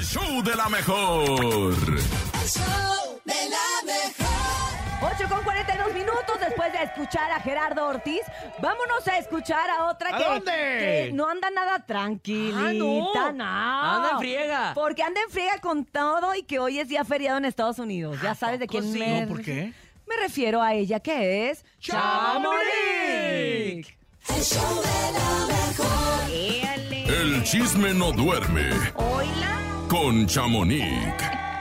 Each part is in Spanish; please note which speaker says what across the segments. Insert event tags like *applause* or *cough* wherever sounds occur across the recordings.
Speaker 1: el show de la mejor.
Speaker 2: El show de la mejor.
Speaker 3: 8 con 42 minutos después de escuchar a Gerardo Ortiz, vámonos a escuchar a otra
Speaker 4: ¿A
Speaker 3: que,
Speaker 4: dónde?
Speaker 3: que no anda nada tranquilita,
Speaker 5: Ah, no.
Speaker 3: no.
Speaker 5: Anda en friega.
Speaker 3: Porque anda en friega con todo y que hoy es día feriado en Estados Unidos. Ya sabes de quién
Speaker 5: sí?
Speaker 3: me
Speaker 4: No, ¿por qué?
Speaker 3: Me refiero a ella que es
Speaker 4: ¡Chamonix!
Speaker 2: El show de la mejor.
Speaker 1: El chisme no duerme
Speaker 3: Oila.
Speaker 1: Con Chamonix.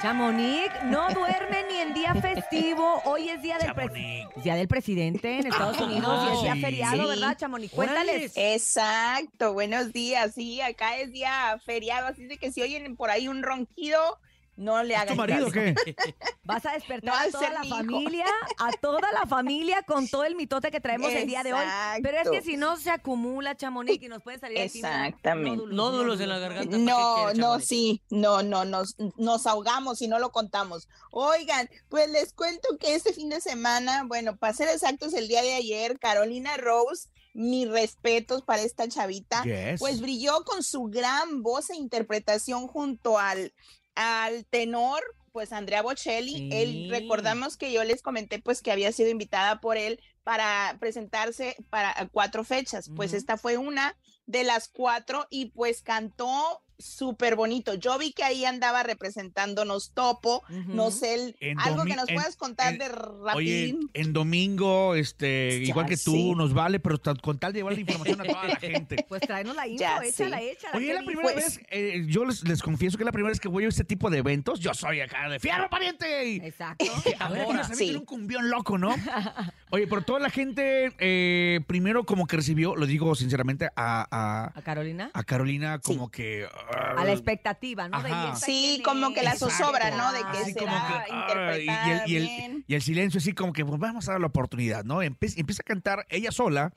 Speaker 3: Chamonix no duerme ni en día festivo. Hoy es día del,
Speaker 4: Chamonix.
Speaker 3: día del presidente en Estados Unidos y es día feriado. ¿verdad, Chamonix? Cuéntales.
Speaker 6: Exacto, buenos días. Sí, acá es día feriado, así de que si oyen por ahí un ronquido, no le
Speaker 4: ¿Es
Speaker 6: hagan
Speaker 4: tu marido
Speaker 6: caso.
Speaker 4: qué? *laughs*
Speaker 3: Vas a despertar
Speaker 6: No,
Speaker 3: a toda la familia, a toda la familia con todo el mitote que traemos el día de hoy. Pero es que si no se acumula, Chamonix, y nos pueden salir
Speaker 6: Exactamente.
Speaker 5: Nódulos en la garganta. ¿para
Speaker 6: No, no, sí, no, no, nos, nos ahogamos y no lo contamos. Oigan, pues les cuento que este fin de semana, bueno, para ser exactos, el día de ayer, Carolina Rose, mis respetos para esta chavita,
Speaker 4: Yes.
Speaker 6: pues brilló con su gran voz e interpretación junto al, al tenor, pues Andrea Bocelli.
Speaker 3: Sí.
Speaker 6: Él, recordamos que yo les comenté pues que había sido invitada por él para presentarse para cuatro fechas. Pues esta fue una de las cuatro y pues cantó súper bonito. Yo vi que ahí andaba representándonos Topo,
Speaker 3: Ujú.
Speaker 6: no sé, el- algo que nos
Speaker 4: en-
Speaker 6: puedas contar
Speaker 4: en-
Speaker 6: de
Speaker 4: Oye,
Speaker 6: Rapidín.
Speaker 4: en domingo, este,
Speaker 6: Ya
Speaker 4: igual que tú, nos vale, pero con tal de llevar la información a toda la gente. *laughs*
Speaker 3: Pues tráenos la info,
Speaker 6: Ya
Speaker 3: échala,
Speaker 6: sé.
Speaker 3: échala.
Speaker 4: Oye,
Speaker 3: ¿qué
Speaker 4: la primera
Speaker 6: Pues-
Speaker 4: vez, eh, yo les, les confieso que es la primera vez que voy a este tipo de eventos. Yo soy acá de fierro pariente. y-
Speaker 3: Exacto. *laughs*
Speaker 4: A ver,
Speaker 5: Ahora,
Speaker 4: que se
Speaker 6: sí.
Speaker 4: un cumbión loco, ¿no? *laughs* Oye, pero toda la gente, eh, primero como que recibió, lo digo sinceramente, a, a,
Speaker 3: ¿A Carolina?
Speaker 4: a Carolina como que...
Speaker 3: A la expectativa, ¿no? De,
Speaker 4: Ajá.
Speaker 3: ¿y esta
Speaker 6: Sí, como que la zozobra, ¿no? De que
Speaker 4: Así
Speaker 6: será
Speaker 4: como que,
Speaker 6: interpretada
Speaker 4: y, el, y el-
Speaker 6: bien.
Speaker 4: y el silencio así como que pues vamos a dar la oportunidad, ¿no? Empieza a cantar ella sola,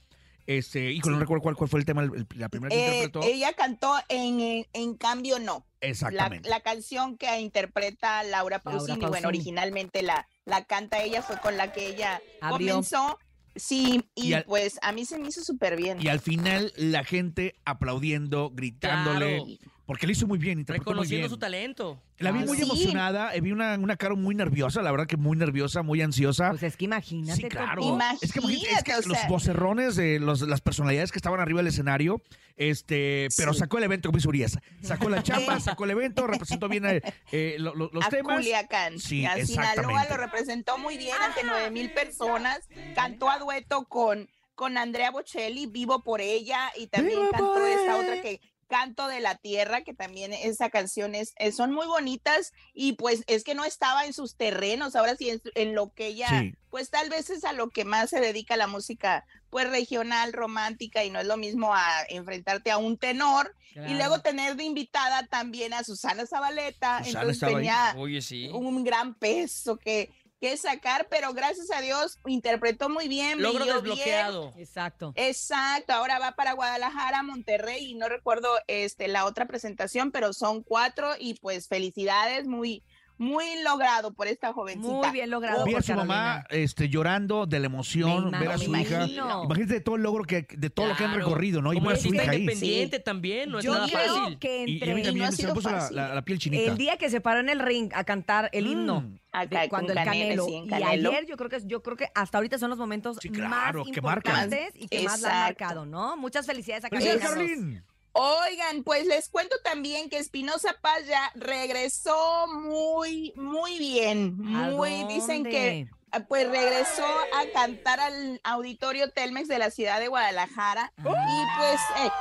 Speaker 4: este, hijo, no recuerdo cuál, cuál fue el tema, el- la primera que
Speaker 6: Eh,
Speaker 4: interpretó.
Speaker 6: ella cantó en, en, En cambio no.
Speaker 4: Exactamente.
Speaker 6: la canción que interpreta Laura Pausini, bueno,
Speaker 3: Pausini.
Speaker 6: originalmente la, la canta ella, fue con la que ella
Speaker 3: Abrió.
Speaker 6: comenzó. Sí, y,
Speaker 4: Y al-
Speaker 6: pues a mí se me hizo súper bien.
Speaker 4: Y al final la gente aplaudiendo, gritándole,
Speaker 5: Claro.
Speaker 4: Porque lo hizo muy bien, interpretó muy
Speaker 5: Reconociendo
Speaker 4: bien.
Speaker 5: su talento.
Speaker 4: La vi
Speaker 3: Ah,
Speaker 4: muy
Speaker 6: sí.
Speaker 4: emocionada, eh, vi una, una cara muy nerviosa, la verdad que muy nerviosa, muy ansiosa.
Speaker 3: Pues es que imagínate.
Speaker 4: Sí, claro.
Speaker 3: Topo.
Speaker 4: Es que, imagínate, es que
Speaker 6: o
Speaker 4: los
Speaker 6: sea.
Speaker 4: vocerrones de los- las personalidades que estaban arriba del escenario, este, pero
Speaker 6: Sí.
Speaker 4: sacó el evento como dice Urias. Sacó la chamba, sacó el evento, representó bien eh, eh, lo- lo- los
Speaker 6: a
Speaker 4: temas.
Speaker 6: Culiacán.
Speaker 4: Sí,
Speaker 6: a Sinaloa
Speaker 4: exactamente.
Speaker 6: lo representó muy bien ante nueve mil personas. Cantó a dueto con, con Andrea Bocelli, Vivo por ella, y también
Speaker 4: Vivo
Speaker 6: cantó esta otra que Canto de la Tierra, que también esa canción es, es- son muy bonitas y pues es que no estaba en sus terrenos, ahora sí en, lo que ella,
Speaker 4: Sí.
Speaker 6: pues tal vez es a lo que más se dedica la música pues regional, romántica y no es lo mismo a enfrentarte a un tenor y luego tener de invitada también a Susana Zabaleta,
Speaker 4: Susana
Speaker 6: entonces tenía
Speaker 5: Oye, sí.
Speaker 6: un gran peso que, que sacar, pero gracias a Dios interpretó muy bien.
Speaker 5: Logro desbloqueado.
Speaker 3: Exacto.
Speaker 6: Exacto, ahora va para Guadalajara, Monterrey y no recuerdo este la otra presentación, pero son cuatro y pues felicidades, muy muy logrado por esta jovencita.
Speaker 3: Muy bien logrado.
Speaker 4: Vi a
Speaker 3: por
Speaker 4: su mamá este, llorando de la emoción,
Speaker 3: Me
Speaker 4: ver a su hija.
Speaker 6: imagino.
Speaker 4: Imagínate de todo el logro que, de todo lo que han
Speaker 5: Claro.
Speaker 4: recorrido, ¿no? Y ver a su hija ahí.
Speaker 5: independiente también, no es
Speaker 3: Yo
Speaker 5: nada
Speaker 3: creo
Speaker 5: fácil.
Speaker 3: que
Speaker 4: Y, y a
Speaker 3: entre
Speaker 4: mí
Speaker 6: no
Speaker 4: también
Speaker 6: ha
Speaker 4: se me puso la, la- la piel chinita.
Speaker 3: el día que se paró en el ring a cantar el himno.
Speaker 4: Mm.
Speaker 6: Acá
Speaker 3: de cuando el
Speaker 6: Canelo,
Speaker 3: canelo.
Speaker 6: sí, en
Speaker 3: Y
Speaker 6: Canelo.
Speaker 3: ayer yo creo que yo creo que hasta ahorita son los momentos
Speaker 4: Sí, claro,
Speaker 3: más
Speaker 4: que
Speaker 3: importantes y que más la han
Speaker 6: Exacto.
Speaker 3: marcado, ¿no? Muchas felicidades a Carolina.
Speaker 6: Oigan, pues les cuento también que Espinosa Paz ya regresó muy, muy bien.
Speaker 3: ¿A
Speaker 6: Muy, dicen que ah, pues regresó a cantar al auditorio Telmex de la ciudad de Guadalajara.
Speaker 3: Ah.
Speaker 6: Y pues eh,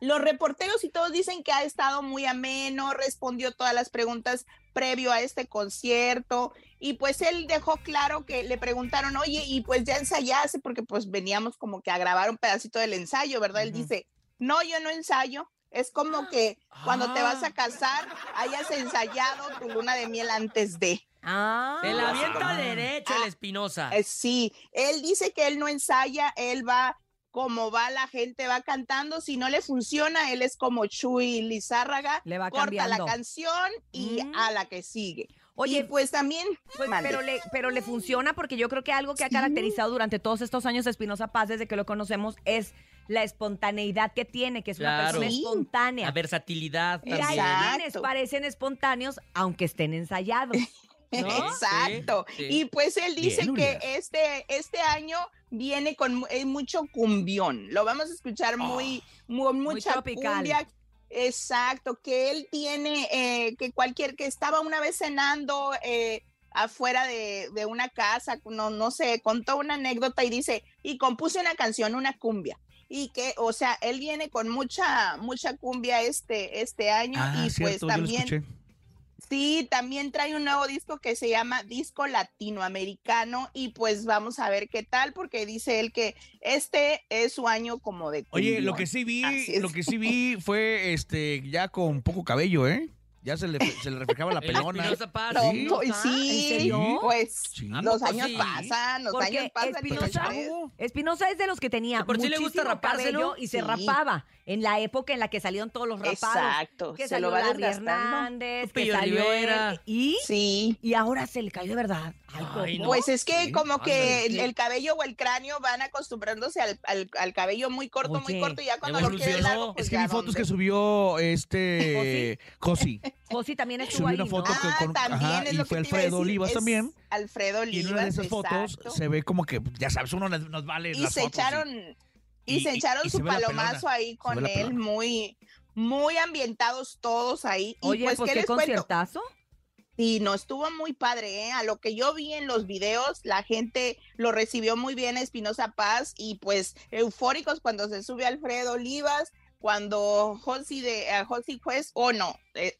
Speaker 6: los reporteros y todos dicen que ha estado muy ameno, respondió todas las preguntas previo a este concierto y pues él dejó claro que le preguntaron, oye, y pues ya ensayaste porque pues veníamos como que a grabar un pedacito del ensayo, ¿verdad? Él dice, no, yo no ensayo. Es como que cuando te vas a casar hayas ensayado tu luna de miel antes de.
Speaker 3: Ah.
Speaker 5: Se la avienta derecho el
Speaker 6: Ah.
Speaker 5: Espinosa.
Speaker 6: Eh, sí, él dice que él no ensaya, él va como va la gente, va cantando. Si no le funciona, él es como Chuy Lizárraga,
Speaker 3: Le va
Speaker 6: corta
Speaker 3: cambiando.
Speaker 6: la canción y
Speaker 3: Mm.
Speaker 6: a la que sigue.
Speaker 3: Oye,
Speaker 6: y pues también,
Speaker 3: Pues, pero, le, pero le funciona porque yo creo que algo que ha caracterizado durante todos estos años a Espinosa Paz desde que lo conocemos es la espontaneidad que tiene, que es una persona
Speaker 6: Sí.
Speaker 3: espontánea.
Speaker 5: La versatilidad
Speaker 3: Y
Speaker 5: también.
Speaker 3: hay
Speaker 6: Exacto.
Speaker 3: quienes parecen espontáneos, aunque estén ensayados. *laughs* ¿no?
Speaker 6: Exacto.
Speaker 5: Sí, sí.
Speaker 6: Y pues él dice
Speaker 4: Bien,
Speaker 6: que este, este año viene con eh, mucho cumbión. Lo vamos a escuchar muy, mu- mucha
Speaker 3: tropical.
Speaker 6: cumbia. Exacto, que él tiene, eh, que cualquier, que estaba una vez cenando eh, afuera de, de una casa, no, no sé, contó una anécdota y dice, y compuse una canción, una cumbia. Y que, o sea, él viene con mucha, mucha cumbia este, este año
Speaker 4: Ah,
Speaker 6: y
Speaker 4: cierto,
Speaker 6: pues también. Sí, también trae un nuevo disco que se llama Disco Latinoamericano y pues vamos a ver qué tal porque dice él que este es su año como de
Speaker 4: Oye, lo que sí vi, lo que sí *laughs* vi fue este ya con poco cabello, ¿eh? Ya se le, se le reflejaba la *laughs*
Speaker 5: El
Speaker 4: pelona.
Speaker 5: Espinosa Paz.
Speaker 6: No,
Speaker 4: Sí.
Speaker 6: pues,
Speaker 3: ¿En
Speaker 6: sí,
Speaker 3: serio?
Speaker 6: pues
Speaker 4: Sí.
Speaker 5: ¿A
Speaker 6: los años
Speaker 5: sí?
Speaker 6: pasan, los
Speaker 3: Porque
Speaker 6: años pasan.
Speaker 3: Espinosa- Espinosa es de los que tenía
Speaker 5: por sí le gusta
Speaker 3: muchísimo
Speaker 5: rapárselo.
Speaker 3: cabello y se
Speaker 6: Sí.
Speaker 3: rapaba en la época en la que salieron todos los rapados.
Speaker 6: Exacto,
Speaker 3: Que
Speaker 6: se
Speaker 3: salió
Speaker 6: lo va
Speaker 3: Larry. Hernández, que salió
Speaker 5: Rivera.
Speaker 3: y
Speaker 6: Sí.
Speaker 3: y ahora se le cayó de verdad. Ay, ¿cómo?
Speaker 5: no.
Speaker 6: Pues es que
Speaker 4: Sí,
Speaker 6: como que el, el cabello o el cráneo van acostumbrándose al, al- al cabello muy corto, muy
Speaker 3: Oye,
Speaker 6: corto y ya cuando lo quieren largo, pues
Speaker 4: Es que vi fotos
Speaker 6: dónde.
Speaker 4: que subió este Cosi.
Speaker 3: Josi también estuvo
Speaker 4: Subió
Speaker 3: ahí,
Speaker 4: una
Speaker 3: ¿no?
Speaker 4: foto
Speaker 6: Ah,
Speaker 4: con- con-
Speaker 6: también
Speaker 4: ajá,
Speaker 6: es
Speaker 4: y
Speaker 6: lo
Speaker 4: fue
Speaker 6: que
Speaker 4: Alfredo
Speaker 6: decir,
Speaker 4: Olivas también.
Speaker 6: Alfredo
Speaker 4: Y
Speaker 6: Olivas.
Speaker 4: en una de esas fotos
Speaker 6: exacto.
Speaker 4: se ve como que, ya sabes, uno nos, nos vale
Speaker 6: y
Speaker 4: las
Speaker 6: se
Speaker 4: fotos y-
Speaker 6: echaron y,
Speaker 4: y-
Speaker 6: se
Speaker 4: y-
Speaker 6: echaron
Speaker 4: y
Speaker 6: su
Speaker 4: se ve la
Speaker 6: palomazo ahí con él muy muy ambientados todos ahí y
Speaker 3: Oye,
Speaker 6: pues,
Speaker 3: pues,
Speaker 6: qué
Speaker 3: qué
Speaker 6: les cuento sí no estuvo muy padre ¿eh? a lo que yo vi en los videos la gente lo recibió muy bien Espinosa Paz y pues eufóricos cuando se sube Alfredo Olivas cuando Josi de a Josi Juez o no eh,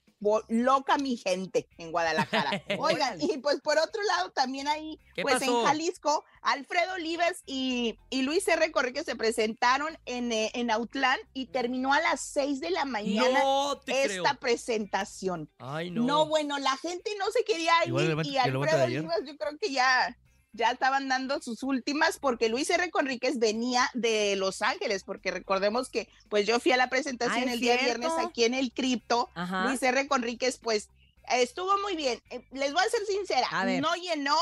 Speaker 6: loca mi gente en Guadalajara *laughs* oigan y pues por otro lado también ahí
Speaker 5: ¿Qué
Speaker 6: pues
Speaker 5: pasó?
Speaker 6: en Jalisco, Alfredo Olivas y, y Luis R. Corrique se presentaron en, eh, en Autlán y terminó a las 6 de la mañana
Speaker 5: No te creo.
Speaker 6: esta presentación.
Speaker 5: Ay,
Speaker 6: No.
Speaker 5: no.
Speaker 6: bueno, la gente no se quería ir y Alfredo
Speaker 4: ayer.
Speaker 6: Olivas yo creo que ya, ya estaban dando sus últimas porque Luis R. Conríquez venía de Los Ángeles, porque recordemos que pues yo fui a la presentación
Speaker 3: Ah, ¿es
Speaker 6: el día viernes aquí en el Cripto.
Speaker 3: Ajá.
Speaker 6: Luis R. Conríquez pues estuvo muy bien. Eh, Les voy a ser sincera,
Speaker 3: A
Speaker 6: no llenó,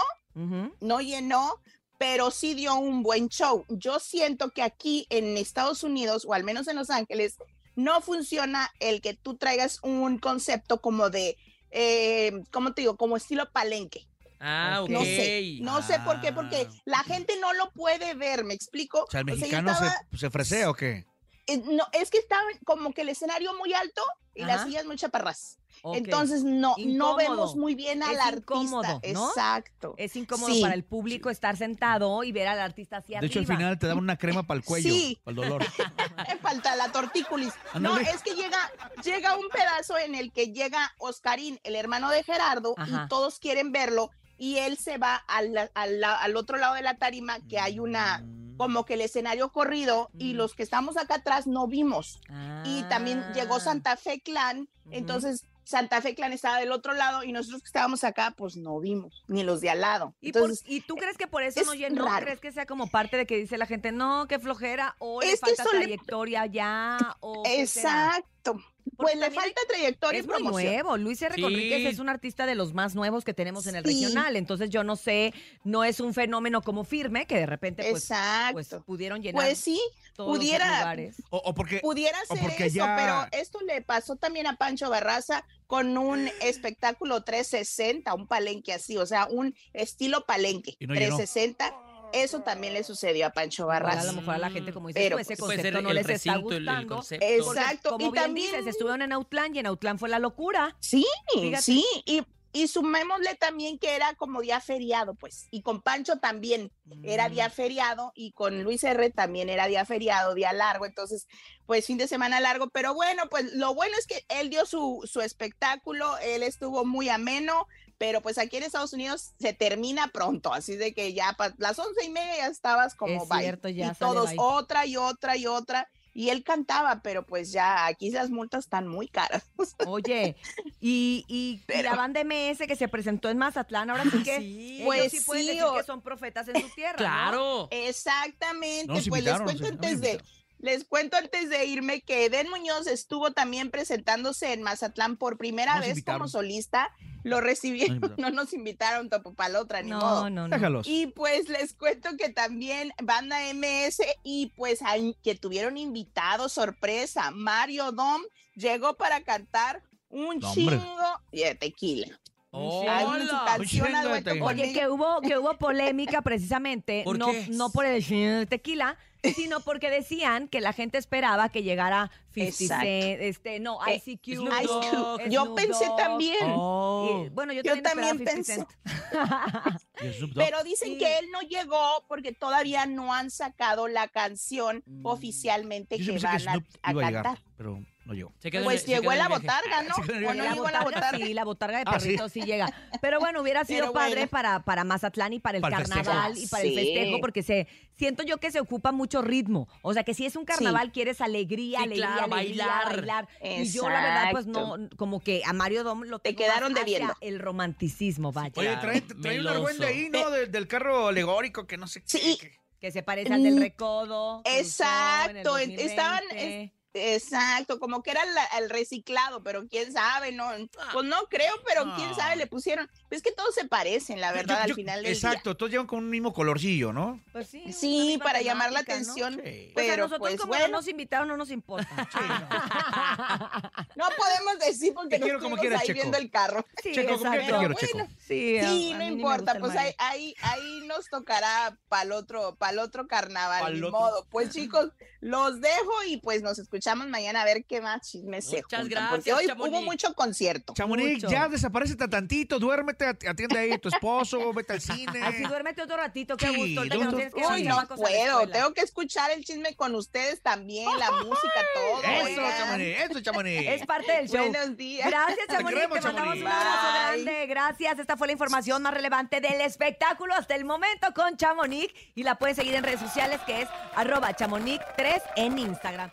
Speaker 6: no llenó, pero sí dio un buen show. Yo siento que aquí en Estados Unidos, o al menos en Los Ángeles, no funciona el que tú traigas un concepto como de, eh, ¿cómo te digo? Como estilo palenque.
Speaker 5: Ah, ok.
Speaker 6: No sé, no sé por qué, porque
Speaker 4: Ah.
Speaker 6: la gente no lo puede ver, ¿me explico?
Speaker 4: O sea, el mexicano
Speaker 6: estaba-
Speaker 4: se, se fresea o qué?
Speaker 6: eh, no, es que estaba como que el escenario muy alto y las sillas muy chaparras. Entonces no, no vemos muy bien al
Speaker 3: Es
Speaker 6: artista.
Speaker 3: incómodo, ¿no?
Speaker 6: Exacto.
Speaker 3: es incómodo
Speaker 6: Sí.
Speaker 3: para el público estar sentado y ver al artista hacia
Speaker 4: De hecho, al final te daban una crema para el cuello,
Speaker 6: Sí.
Speaker 4: para el dolor. *laughs*
Speaker 6: Me falta la tortícolis. No,
Speaker 4: Ándale.
Speaker 6: es que llega, llega un pedazo en el que llega Oscarín, el hermano de Gerardo,
Speaker 3: Ajá.
Speaker 6: y todos quieren verlo, y él se va al, al- al otro lado de la tarima, que hay una, como que el escenario corrido, y
Speaker 3: Mm.
Speaker 6: los que estamos acá atrás no vimos. Y también llegó
Speaker 3: Ah.
Speaker 6: Santa Fe Clan, entonces Santa Fe Clan estaba del otro lado, y nosotros que estábamos acá, pues no vimos, ni los de al lado.
Speaker 3: ¿Y, por-
Speaker 6: Entonces,
Speaker 3: ¿Y tú crees que por eso
Speaker 6: es
Speaker 3: no llenó?
Speaker 6: raro.
Speaker 3: ¿Crees que sea como parte de que dice la gente, no, qué flojera, o le
Speaker 6: Es
Speaker 3: falta
Speaker 6: eso le-
Speaker 3: trayectoria ya, o qué será?
Speaker 6: exacto.
Speaker 3: Porque
Speaker 6: Pues le falta trayectoria
Speaker 3: Es
Speaker 6: y
Speaker 3: muy nuevo. Luis R.
Speaker 5: Sí.
Speaker 3: Conríquez es un artista de los más nuevos que tenemos en el
Speaker 6: Sí.
Speaker 3: regional. Entonces yo no sé, no es un fenómeno como firme, que de repente pues, pues pudieron llenar
Speaker 6: Pues sí,
Speaker 3: todos los
Speaker 6: pudiera-
Speaker 3: lugares.
Speaker 4: O, o porque
Speaker 6: pudiera
Speaker 4: o
Speaker 6: ser
Speaker 4: porque
Speaker 6: eso,
Speaker 4: ya-
Speaker 6: pero esto le pasó también a Pancho Barraza con un espectáculo 360, un palenque así, o sea, un estilo palenque
Speaker 4: no llenó.
Speaker 6: 360. Eso también le sucedió a Pancho
Speaker 3: Igual a lo mejor a la gente, como dices
Speaker 6: Pero,
Speaker 3: tú, ese
Speaker 6: pues,
Speaker 5: Puede ser
Speaker 3: concepto no
Speaker 5: el
Speaker 3: les está
Speaker 5: recinto, el- el
Speaker 3: gustando. Porque,
Speaker 6: Exacto,
Speaker 3: Como
Speaker 6: y
Speaker 3: bien
Speaker 6: también-
Speaker 3: dices, estuvieron en Autlán y en Autlán fue la locura.
Speaker 6: Sí,
Speaker 3: Fíjate.
Speaker 6: sí, y, y sumémosle también que era como día feriado, pues, y con Pancho también era
Speaker 3: Mm.
Speaker 6: día feriado y con Luis R también era día feriado, día largo, entonces pues fin de semana largo, pero bueno, pues lo bueno es que él dio su, su espectáculo, él estuvo muy ameno, pero pues aquí en Estados Unidos se termina pronto, así de que ya pa- las once y media ya estabas como
Speaker 3: Es
Speaker 6: bye.
Speaker 3: cierto, ya
Speaker 6: y todos
Speaker 3: bye.
Speaker 6: otra y otra y otra. Y él cantaba, pero pues ya aquí las multas están muy caras. *laughs*
Speaker 3: Oye, y, y, la banda MS que se presentó en Mazatlán, ahora sí que
Speaker 5: sí.
Speaker 3: ellos
Speaker 6: Pues
Speaker 3: sí pueden
Speaker 6: sí,
Speaker 3: decir
Speaker 6: o-
Speaker 3: que son profetas en su *laughs* tierra. ¿no?
Speaker 5: Claro.
Speaker 6: Exactamente,
Speaker 4: nos
Speaker 6: pues les cuento
Speaker 4: sí, no nos
Speaker 6: antes de. Les cuento antes de irme que Eden Muñoz estuvo también presentándose en Mazatlán por primera
Speaker 4: Nos
Speaker 6: vez
Speaker 4: invitaron.
Speaker 6: como solista. Lo recibieron, *laughs* no nos invitaron topo para la otra, ni
Speaker 3: No,
Speaker 6: modo.
Speaker 3: no, no.
Speaker 4: Déjalos.
Speaker 6: Y pues les cuento que también banda MS y pues que tuvieron invitado sorpresa. Mario Dom llegó para cantar un
Speaker 4: No,
Speaker 6: chingo de tequila. Canción
Speaker 4: de
Speaker 6: con
Speaker 3: Oye, que hubo, que hubo polémica precisamente,
Speaker 5: ¿Por
Speaker 3: no,
Speaker 5: qué?
Speaker 3: no por el tequila, sino porque decían que la gente esperaba que llegara 50
Speaker 6: Exacto.
Speaker 3: Cent, este, no,
Speaker 6: Eh,
Speaker 3: ICQ.
Speaker 5: Snoop Dogg.
Speaker 6: Yo
Speaker 3: Snoop
Speaker 6: pensé también.
Speaker 5: Oh.
Speaker 3: Y, bueno, yo
Speaker 6: Yo
Speaker 3: también,
Speaker 6: también
Speaker 3: esperaba 50 Cent. *laughs*
Speaker 4: Y Snoop Dogg.
Speaker 6: Pero dicen
Speaker 3: Sí.
Speaker 6: que él no llegó porque todavía no han sacado la canción
Speaker 5: Mm.
Speaker 6: oficialmente
Speaker 4: Yo
Speaker 6: que
Speaker 4: pensé
Speaker 6: van
Speaker 4: que
Speaker 6: a,
Speaker 4: Snoop
Speaker 6: a
Speaker 4: iba a llegar,
Speaker 6: cantar.
Speaker 4: pero no llegó.
Speaker 5: Quedó
Speaker 6: Pues llegó en la botarga, ¿no? *laughs*
Speaker 4: Se quedó en el
Speaker 6: ¿O no
Speaker 3: la
Speaker 6: llegó la
Speaker 3: botarga, sí, la botarga de
Speaker 4: Ah, sí.
Speaker 3: perrito sí. llega. Pero bueno, hubiera sido
Speaker 6: Pero
Speaker 3: padre
Speaker 6: bueno.
Speaker 3: para, para Mazatlán y para el
Speaker 4: Para el festejo.
Speaker 3: carnaval y para el festejo, porque se siento yo que se ocupa mucho ritmo. O sea, que si es un carnaval, quieres alegría,
Speaker 5: Sí,
Speaker 3: alegría,
Speaker 5: claro,
Speaker 3: alegría,
Speaker 5: bailar.
Speaker 3: bailar. Y yo, la verdad, pues no, como que a Mario Dom lo
Speaker 6: Te quedaron
Speaker 3: hacia
Speaker 6: debiendo.
Speaker 3: el romanticismo, vaya.
Speaker 4: Oye, trae, trae un argüende ahí, ¿no? Del, del carro alegórico que no sé qué.
Speaker 6: Sí.
Speaker 4: que-
Speaker 3: Que se parece al del recodo.
Speaker 6: exacto, estaban,
Speaker 3: 2020.
Speaker 6: Exacto, como que era la- el reciclado, pero quién sabe, no, pues no creo, pero quién
Speaker 4: No.
Speaker 6: sabe, le pusieron. Es que todos se parecen, la verdad,
Speaker 4: yo-
Speaker 6: al final del
Speaker 4: Exacto, todos llevan con un mismo colorcillo, ¿no?
Speaker 3: Pues sí.
Speaker 6: Sí, para llamar la
Speaker 3: ¿no?
Speaker 6: atención.
Speaker 4: Sí.
Speaker 3: Pues a
Speaker 6: Pero,
Speaker 3: nosotros
Speaker 6: pues,
Speaker 3: como
Speaker 6: bueno.
Speaker 3: no nos invitaron, no nos importa. *laughs* *laughs*
Speaker 6: No podemos decir porque
Speaker 4: Te
Speaker 6: nos
Speaker 4: quiero como
Speaker 6: estuvimos
Speaker 4: quieras,
Speaker 6: ahí
Speaker 4: Checo.
Speaker 6: viendo el carro.
Speaker 3: Sí,
Speaker 4: Checo, ¿cómo que te
Speaker 3: exacto.
Speaker 4: quiero,
Speaker 6: Bueno?
Speaker 3: Sí,
Speaker 6: Sí, no importa,
Speaker 3: el
Speaker 6: pues ahí, ahí, ahí nos tocará para el otro, pa'l otro carnaval, ni
Speaker 4: otro.
Speaker 6: modo. Pues *laughs* chicos, los dejo y pues nos escuchamos mañana a ver qué más chismes se
Speaker 5: Muchas
Speaker 6: juntan, porque
Speaker 5: gracias,
Speaker 6: hoy
Speaker 5: Chamonix.
Speaker 6: hubo mucho concierto.
Speaker 4: Chamonix,
Speaker 3: Mucho.
Speaker 4: ya desaparece tantito, duérmete, at- atiende ahí a tu esposo, *laughs* vete al cine.
Speaker 3: Así duérmete otro ratito, qué
Speaker 4: Sí,
Speaker 3: gusto. ahorita que no que
Speaker 6: Uy, no puedo, tengo que escuchar el chisme con ustedes también, la música, todo.
Speaker 4: Eso. Chamonix, eso, Chamonix.
Speaker 3: Es parte del show.
Speaker 6: Buenos días.
Speaker 3: Gracias,
Speaker 4: Te
Speaker 3: Chamonix. Te,
Speaker 4: queremos,
Speaker 3: mandamos
Speaker 4: Chamonix.
Speaker 3: un abrazo
Speaker 6: Bye.
Speaker 3: grande. Gracias. Esta fue la información más relevante del espectáculo hasta el momento con Chamonix. Y la puedes seguir en redes sociales que es arroba chamonix3 en Instagram.